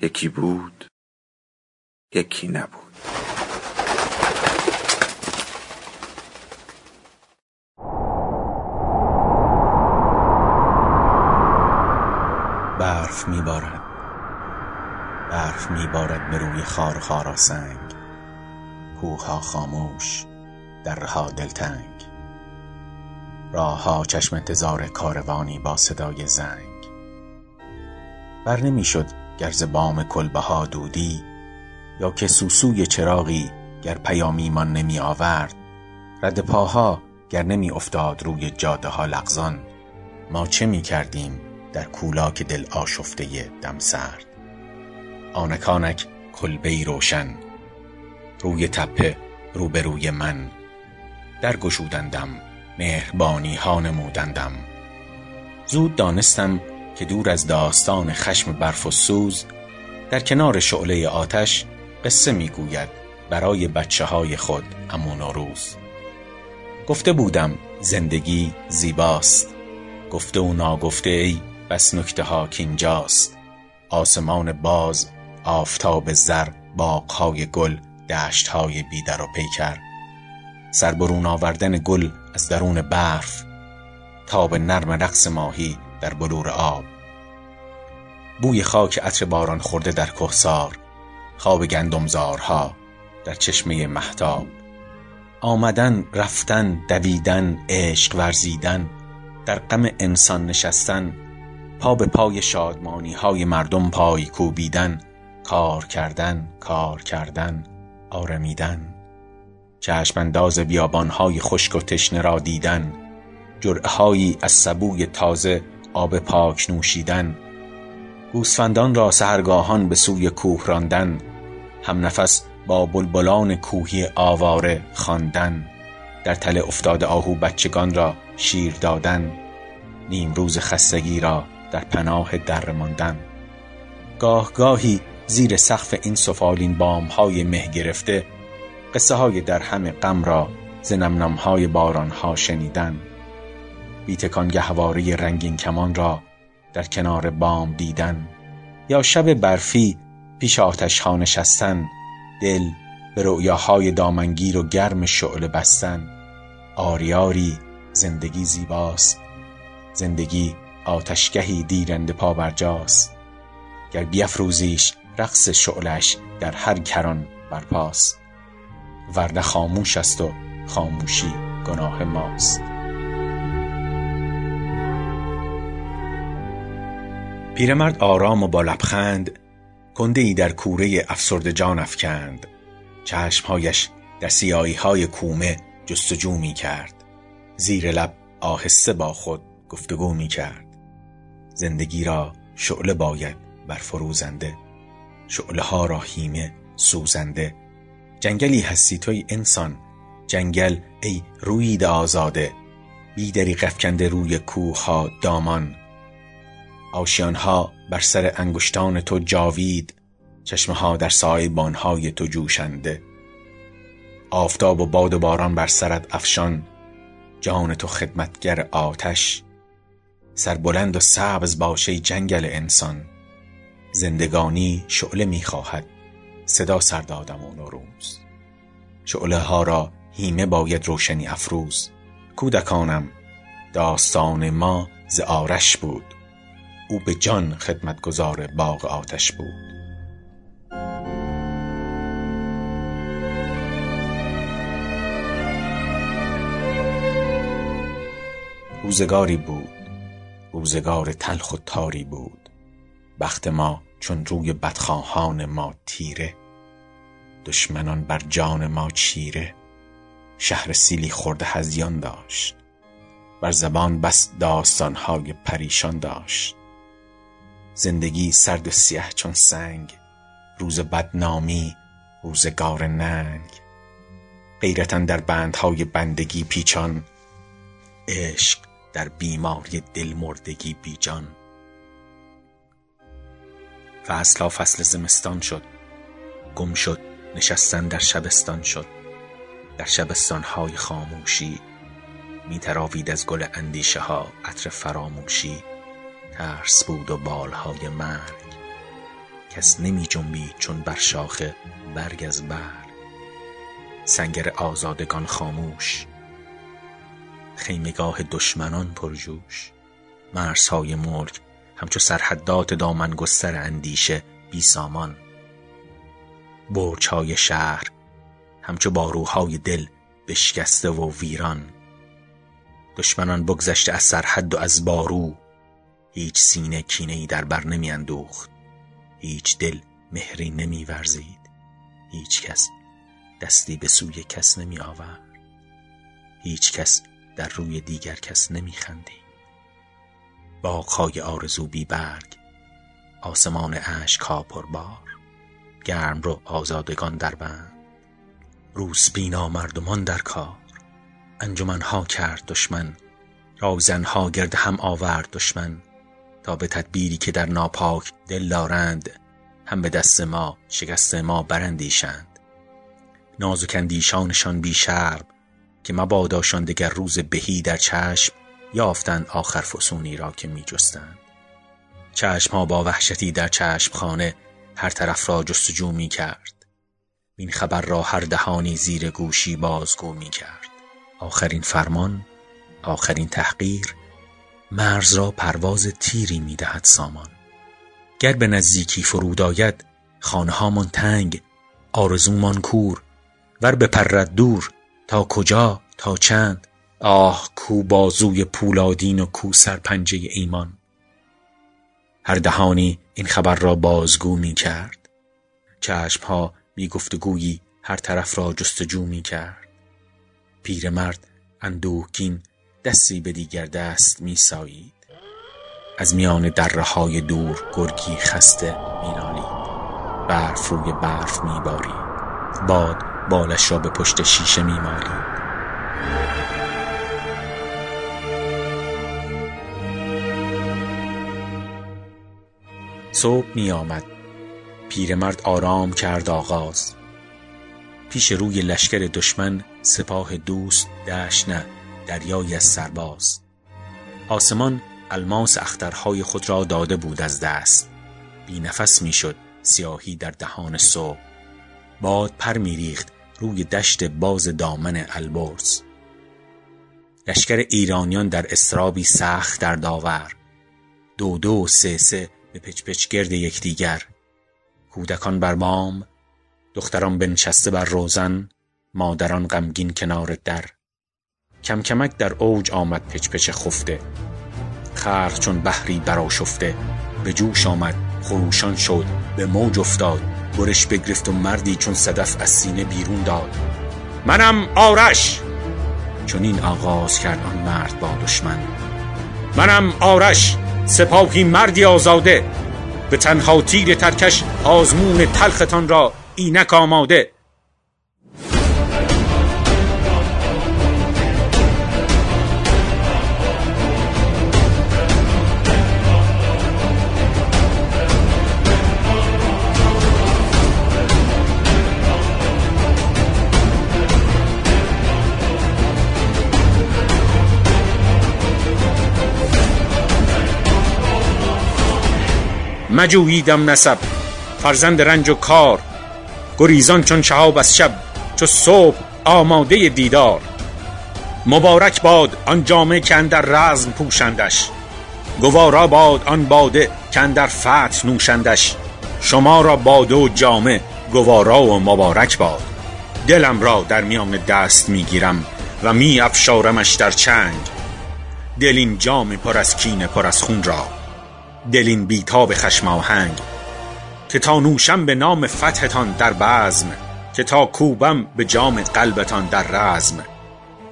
یکی بود یکی نبود. برف میبارد. برف میبارد به روی خار خارا سنگ. کوه خاموش درها دلتنگ. راه ها چشم انتظار کاروانی با صدای زنگ. بر نمی‌شد گر ز بام کلبها دودی یا که سوسوی چراغی گر پیامیمان نمی آورد رد پاها گر نمی افتاد روی جاده ها لغزان. ما چه می کردیم در کولاک دل آشفته دم سرد؟ آنک آنک کلبه روشن روی تپه روبروی من در گشودندم مهربانی ها نمودندم. زود دانستم که دور از داستان خشم برف و سوز در کنار شعله آتش قصه می‌گوید برای بچه های خود امون و روز. گفته بودم زندگی زیباست. گفته و ناگفته ای بس نکته ها کینجاست آسمان باز آفتاب زر باغهای گل دشتهای بیدر و پیکر. سربرون آوردن گل از درون برف. تاب نرم رقص ماهی در بلور آب. بوی خاک عطر باران خورده در کهسار خواب گندمزارها در چشمه محتاب آمدن رفتن دویدن عشق ورزیدن در غم انسان نشستن پا به پای شادمانی های مردم پای کوبیدن کار کردن کار کردن آرمیدن. چشم انداز بیابان های خشک و تشنه را دیدن. جرعه هایی از سبوی تازه آب پاک نوشیدن. گوسفندان را سهرگاهان به سوی کوه راندن. هم نفس با بلبلان کوهی آواره خواندن. در تله افتاده آهو بچگان را شیر دادن. نیم روز خستگی را در پناه در ماندن. گاه گاهی زیر سقف این سفالین بام های مه گرفته قصه های در همه غم را ز نمنم های باران ها شنیدن. بیتکان گهواره رنگین کمان را در کنار بام دیدن یا شب برفی پیش آتش نشستن دل به رؤیاهای دامنگیر و گرم شعله بستن. آریاری زندگی زیباست زندگی آتشگهی دیرنده پا برجاست گر بیفروزیش رقص شعلش در هر کران برپاست. ورنه خاموش است و خاموشی گناه ماست. پیرمرد آرام و با لبخند کنده ای در کوره افسرده جان افکند. چشمهایش در سیایی های کومه جستجو می کرد زیر لب آهسته با خود گفتگو می کرد زندگی را شعله باید بر فروزنده شعله ها را هیمه سوزنده. جنگلی هستی توی انسان جنگل ای روید آزاده. بیدری قفکنده روی کوه ها دامان. آشیانها بر سر انگشتان تو جاوید چشمه ها در سایبانهای تو جوشنده. آفتاب و باد و باران بر سرت افشان جان تو خدمتگر آتش. سربلند و سبز باشه جنگل انسان. زندگانی شعله می‌خواهد صدا سر دادم و نوروز. شعله ها را هیمه باید روشنی افروز. کودکانم داستان ما ز آرش بود. او به جان خدمتگزار باغ آتش بود. روزگاری بود. روزگار تلخ و تاری بود. بخت ما چون روی بدخواهان ما تیره. دشمنان بر جان ما چیره. شهر سیلی خورده هزیان داشت. بر زبان بس داستانهای پریشان داشت. زندگی سرد و سیه چون سنگ روز بدنامی روزگار ننگ. غیرتا در بندهای بندگی پیچان عشق در بیماری دلمردگی بیجان. فصل فصل زمستان شد گم شد نشستن در شبستان شد. در شبستان های خاموشی می تراوید از گل اندیشه ها عطر فراموشی. ترس بود و بالهای مرگ. کس نمی جنبید چون بر شاخه برگ از برگ. سنگر آزادگان خاموش. خیمگاه دشمنان پرجوش. مرزهای ملک همچو سرحدات دامن گستر اندیشه بی سامان. شهر همچو باروهای دل بشکسته و ویران. دشمنان بگذشته از سرحد و از بارو. هیچ سینه کینه ای در بر نمی اندوخت. هیچ دل مهری نمی ورزید. هیچ کس دستی به سوی کس نمی آورد. هیچ کس در روی دیگر کس نمی خندید. باغهای آرزو بی برگ آسمان اشک ها پربار گرم رو آزادگان در بند. بینا مردمان در کار. انجمنها کرد دشمن. رازنها گرد هم آورد دشمن. تا به تدبیری که در ناپاک دل دارند هم به دست ما شکست ما برندیشند نازک اندیشانشان بی شرم که مباداشان دگر روز بهی در چشم یافتند آخر فسونی را که می جستند چشم ها با وحشتی در چشم خانه هر طرف را جستجو می کرد این خبر را هر دهانی زیر گوشی بازگو می کرد آخرین فرمان آخرین تحقیر مرز را پرواز تیری می دهد سامان. گر به نزدیکی فرود آید خانه تنگ آرزومان کور. ور بپرد دور تا کجا تا چند؟ آه کو بازوی پولادین و کو سرپنجه ایمان. هر دهانی این خبر را بازگو می کرد چشمها می گفتگویی هر طرف را جستجو می کرد پیرمرد اندوهگین دستی به دیگر دست می سایید از میان دره های دور گرگی خسته می نالید برف روی برف می بارید باد بالش را به پشت شیشه می مالید صبح می آمد پیرمرد آرام کرد آغاز. پیش روی لشکر دشمن سپاه دوست دشت نه. دریایی از سرباز. آسمان الماس اخترهای خود را داده بود از دست. بی نفس می شد سیاهی در دهان صبح. باد پر میریخت روی دشت باز دامن البرز. لشکر ایرانیان در استرابی سخت در داور دو دو سه سه به پچ پچ گرد یکدیگر. کودکان بر بام دختران بنشسته بر روزن مادران غمگین کنار در. کم کمک در اوج آمد پچ پچ خفته. خرق چون بحری براشفته به جوش آمد خروشان شد به موج افتاد. برش بگرفت و مردی چون صدف از سینه بیرون داد. منم آرش! چون این آغاز کرد آن مرد با دشمن. منم آرش سپاهی مردی آزاده. به تنها تیر ترکش آزمون تلختان را اینک آماده. مجوییدم نسب فرزند رنج و کار گریزان چون شهاب از شب چو صبح آماده دیدار. مبارک باد آن جامه که اندر رزم پوشندش گوارا باد آن باده که اندر فتح نوشندش. شما را باده و جامه گوارا و مبارک باد. دلم را در میان دست می‌گیرم و می افشارمش در چنگ. دل جام پر از کینه پر از خون را دلین بیتاب خشم آهنگ که تا نوشم به نام فتحتان در بزم که تا کوبم به جام قلبتان در رزم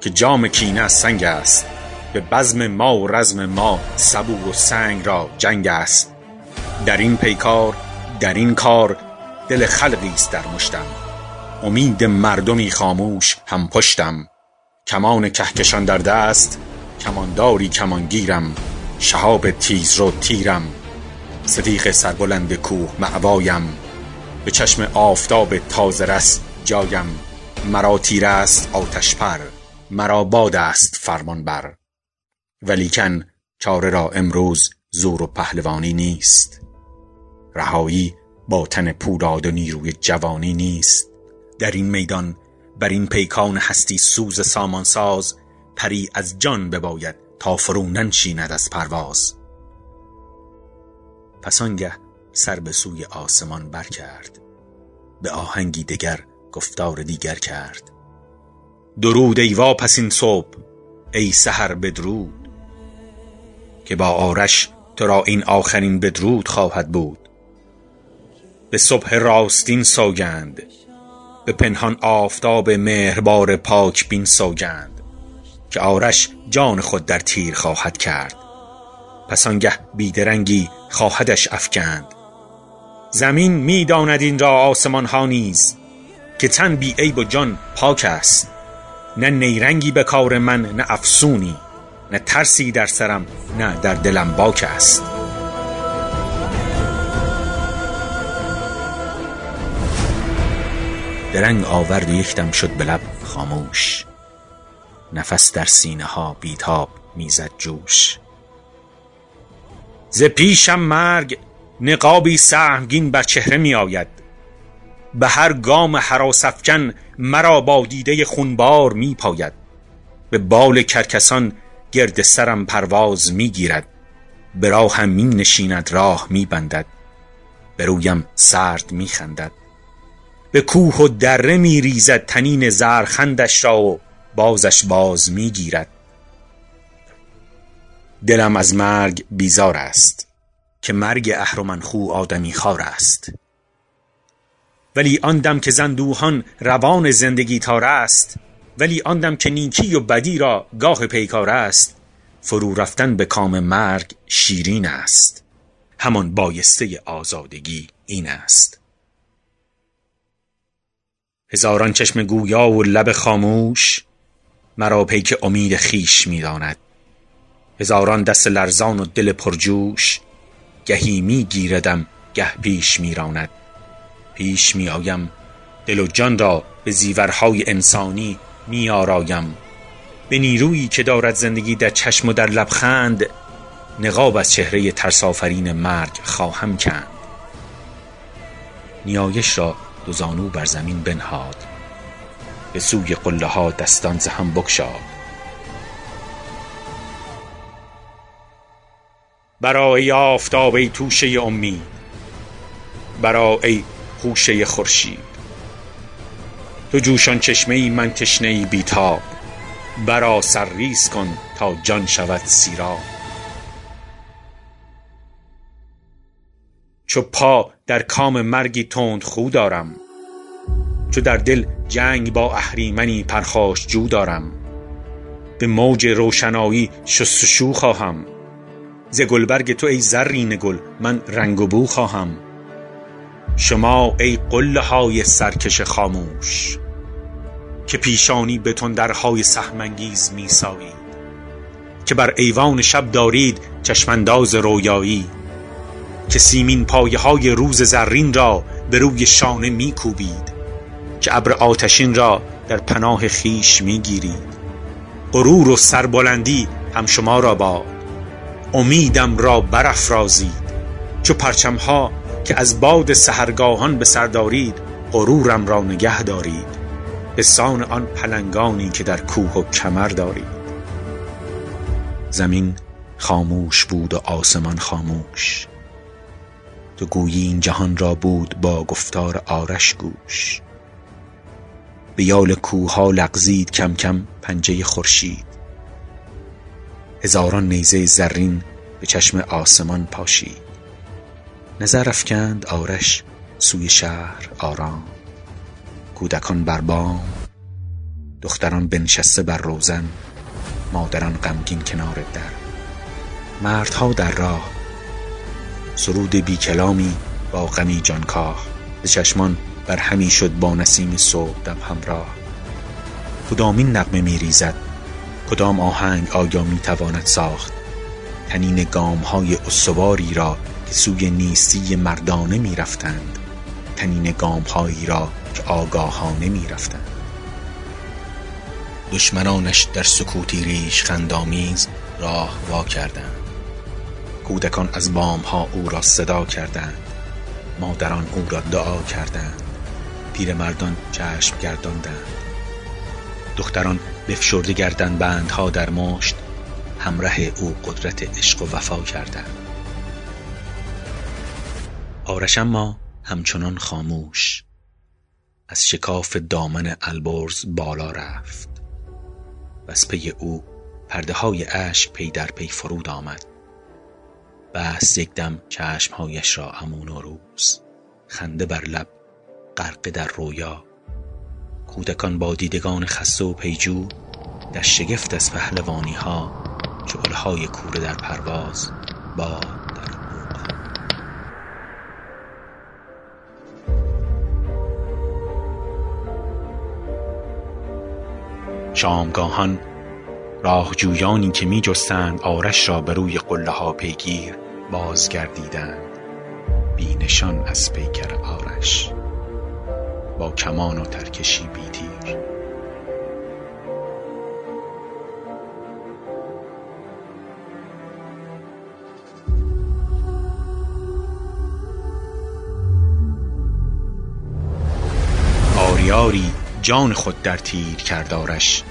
که جام کینه از سنگ است به بزم ما و رزم ما سبو و سنگ را جنگ است. در این پیکار در این کار دل خلقی است در مشتم. امید مردمی خاموش هم پشتم. کمان کهکشان در دست کمانداری کمانگیرم. شهاب تیز رو تیرم ستیخ سربلند کوه معوایم به چشم آفتاب تازه رس جایم. مرا تیر است آتش پر مرا باد است فرمان بر. ولیکن چاره را امروز زور و پهلوانی نیست. رهایی با تن پولاد و نیروی جوانی نیست. در این میدان بر این پیکان هستی سوز سامانساز پری از جان بباید تا فرو ننشیند از پرواز. پس آنگه سر به سوی آسمان بر کرد به آهنگی دگر گفتار دیگر کرد. درود ای واپسین صبح ای سحر بدرود. که با آرش تو را این آخرین بدرود خواهد بود. به صبح راستین سوگند به پنهان آفتاب مهربار پاک بین سوگند. که آرش جان خود در تیر خواهد کرد. پس آنگه بیدرنگی خواهدش افکند. زمین می‌داند این را آسمان ها نیز که تن بی عیب و جان پاک است. نه نیرنگی به کار من نه افسونی نه ترسی در سرم نه در دلم باک است. درنگ آورد و یکدم شد به لب خاموش. نفس در سینه ها بیتاب می‌زد جوش. ز پیشم مرگ نقابی سهمگین بر چهره می آید به هر گام حراسفکن مرا با دیده خونبار می پاید به بال کرکسان گرد سرم پرواز می گیرد به راهم می نشیند راه می بندد به رویم سرد می خندد به کوه و دره می ریزد تنین زرخندش را و بازش باز می گیرد دلم از مرگ بیزار است که مرگ اهرمنخو آدمی خار است. ولی آن دم که زندوهان روان زندگی تار است ولی آن دم که نیکی و بدی را گاه پیکار است فرو رفتن به کام مرگ شیرین است. همان بایسته آزادگی این است. هزاران چشم گویا و لب خاموش مرا پیک امید خیش می‌داند. هزاران دست لرزان و دل پرجوش گهی می گیردم گه پیش میراند. پیش می آیم دل و جان را به زیورهای انسانی می آرایم به نیرویی که دارد زندگی در چشم و در لبخند نقاب از چهره ترسافرین مرگ خواهم کند نیایش را دو زانو بر زمین بنهاد. به سوی قله ها دستان ز هم بگشاد برا ای آفتاب ای توشه امید برا ای خوشه خورشید. تو جوشان چشمه ای من تشنه ای بیتاب. برا سرریز کن تا جان شود سیراب. چو پا در کام مرگی تند خو دارم. چو در دل جنگ با اهریمنی جو دارم. به موج روشنایی شستشو خواهم. ز گلبرگ تو ای زرین گل من رنگ و بو خواهم. شما ای قله های سرکش خاموش که پیشانی به تندرهای سهمانگیز می سایید که بر ایوان شب دارید چشمانداز رویایی. که سیمین پایه های روز زرین را به روی شانه می کوبید که ابر آتشین را در پناه خیش می گیرید غرور و سربلندی هم شما را باد امیدم را برافرازید. چو پرچمها که از باد سهرگاهان به سر دارید غرورم را نگه دارید. به سان آن پلنگانی که در کوه و کمر دارید. زمین خاموش بود و آسمان خاموش. تو گویی این جهان را بود با گفتار آرش گوش. به یال کوها لغزید کم کم پنجه خورشید. هزاران نیزه زرین به چشم آسمان پاشید. نظر افکند آرش سوی شهر آرام. کودکان بر بام دختران بنشسته بر روزن مادران غمگین کنار در. مردها در راه سرود بی کلامی با غمی جانکاه. به چشمان بر همی شد با نسیم صبح دم همراه. کدامین نغمه می ریزد کدام آهنگ آیا می تواند ساخت؟ تنین گام های استواری را که سوی نیستی مردانه می رفتند تنین گام هایی را که آگاهانه می رفتند دشمنانش در سکوتی ریش خندامیز راه وا کردند. کودکان از بام ها او را صدا کردند. مادران او را دعا کردند. پیرمردان چشم گرداندند. دختران بفشرده گردن بندها در مشت همراه او قدرت عشق و وفا کردند. آرش اما همچنان خاموش. از شکاف دامن البرز بالا رفت. و از پی او پرده های اشک پی در پی فرود آمد. بست یک دم چشمهایش را عمو نوروز خنده بر لب غرقه در رویا. کودکان با دیدگان خسته و پیجو در شگفت از پهلوانی ها های کوره در پرواز با در شامگاهان راهجویانی که می جستند آرش را به روی قله ها پیگیر بازگردیدند. بینشان از پیکر آرش. با کمان و ترکشی بیتیر آریاری جان خود در تیر کردارش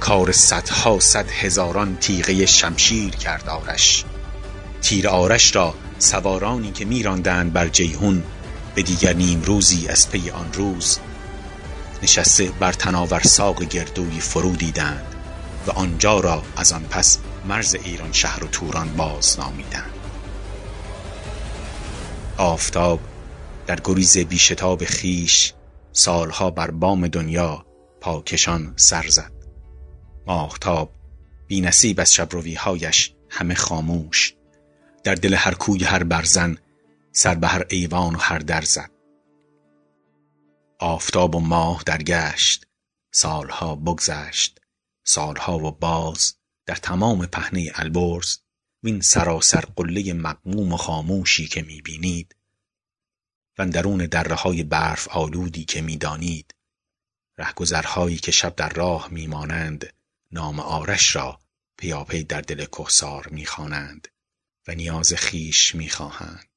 کار صدها صد هزاران تیغه شمشیر کردارش. تیر آرش را سوارانی که میراندند بر جیهون به دیگر نیم روزی از پی آن روز نشسته بر تناور ساق گردوی فرو دیدند و آنجا را از آن پس مرز ایران شهر و توران باز نامیدند. آفتاب در گریز بیشتاب خیش سالها بر بام دنیا پاکشان سر زد. ماهتاب بی نصیب از شبرویهایش همه خاموش. در دل هر کوی هر برزن سر به هر ایوان و هر در زد. آفتاب و ماه درگشت سالها بگذشت سالها و باز در تمام پهنه البرز وین سراسر قله مقموم و خاموشی که می‌بینید و درون دره های برف آلودی که می‌دانید رهگذرهایی که شب در راه میمانند نام آرش را پیاپی در دل کهسار می‌خوانند و نیاز خیش می‌خواهند.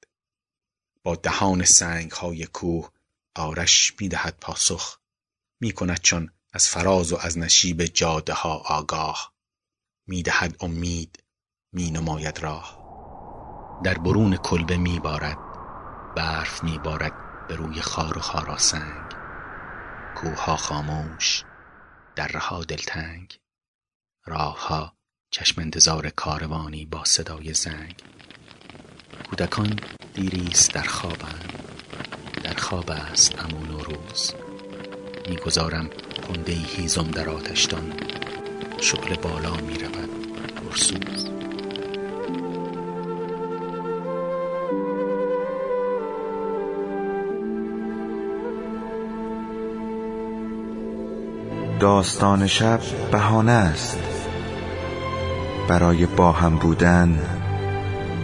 با دهان سنگ های کوه آرش می‌دهد پاسخ. می‌کند چون از فراز و از نشیب جاده ها آگاه. می‌دهد امید مینماید راه. در برون کلبه میبارد برف میبارد به روی خار و خاراسنگ کوه خاموش درها دلتنگ. راهها چشم انتظار کاروانی با صدای زنگ. کودکان دیریست در خوابند در خواب است امون روز. می‌گذارم کنده هیزم در آتشدان. شغل بالا می رود پرسوز. داستان شب بهانه است. برای با هم بودن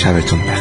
下回子我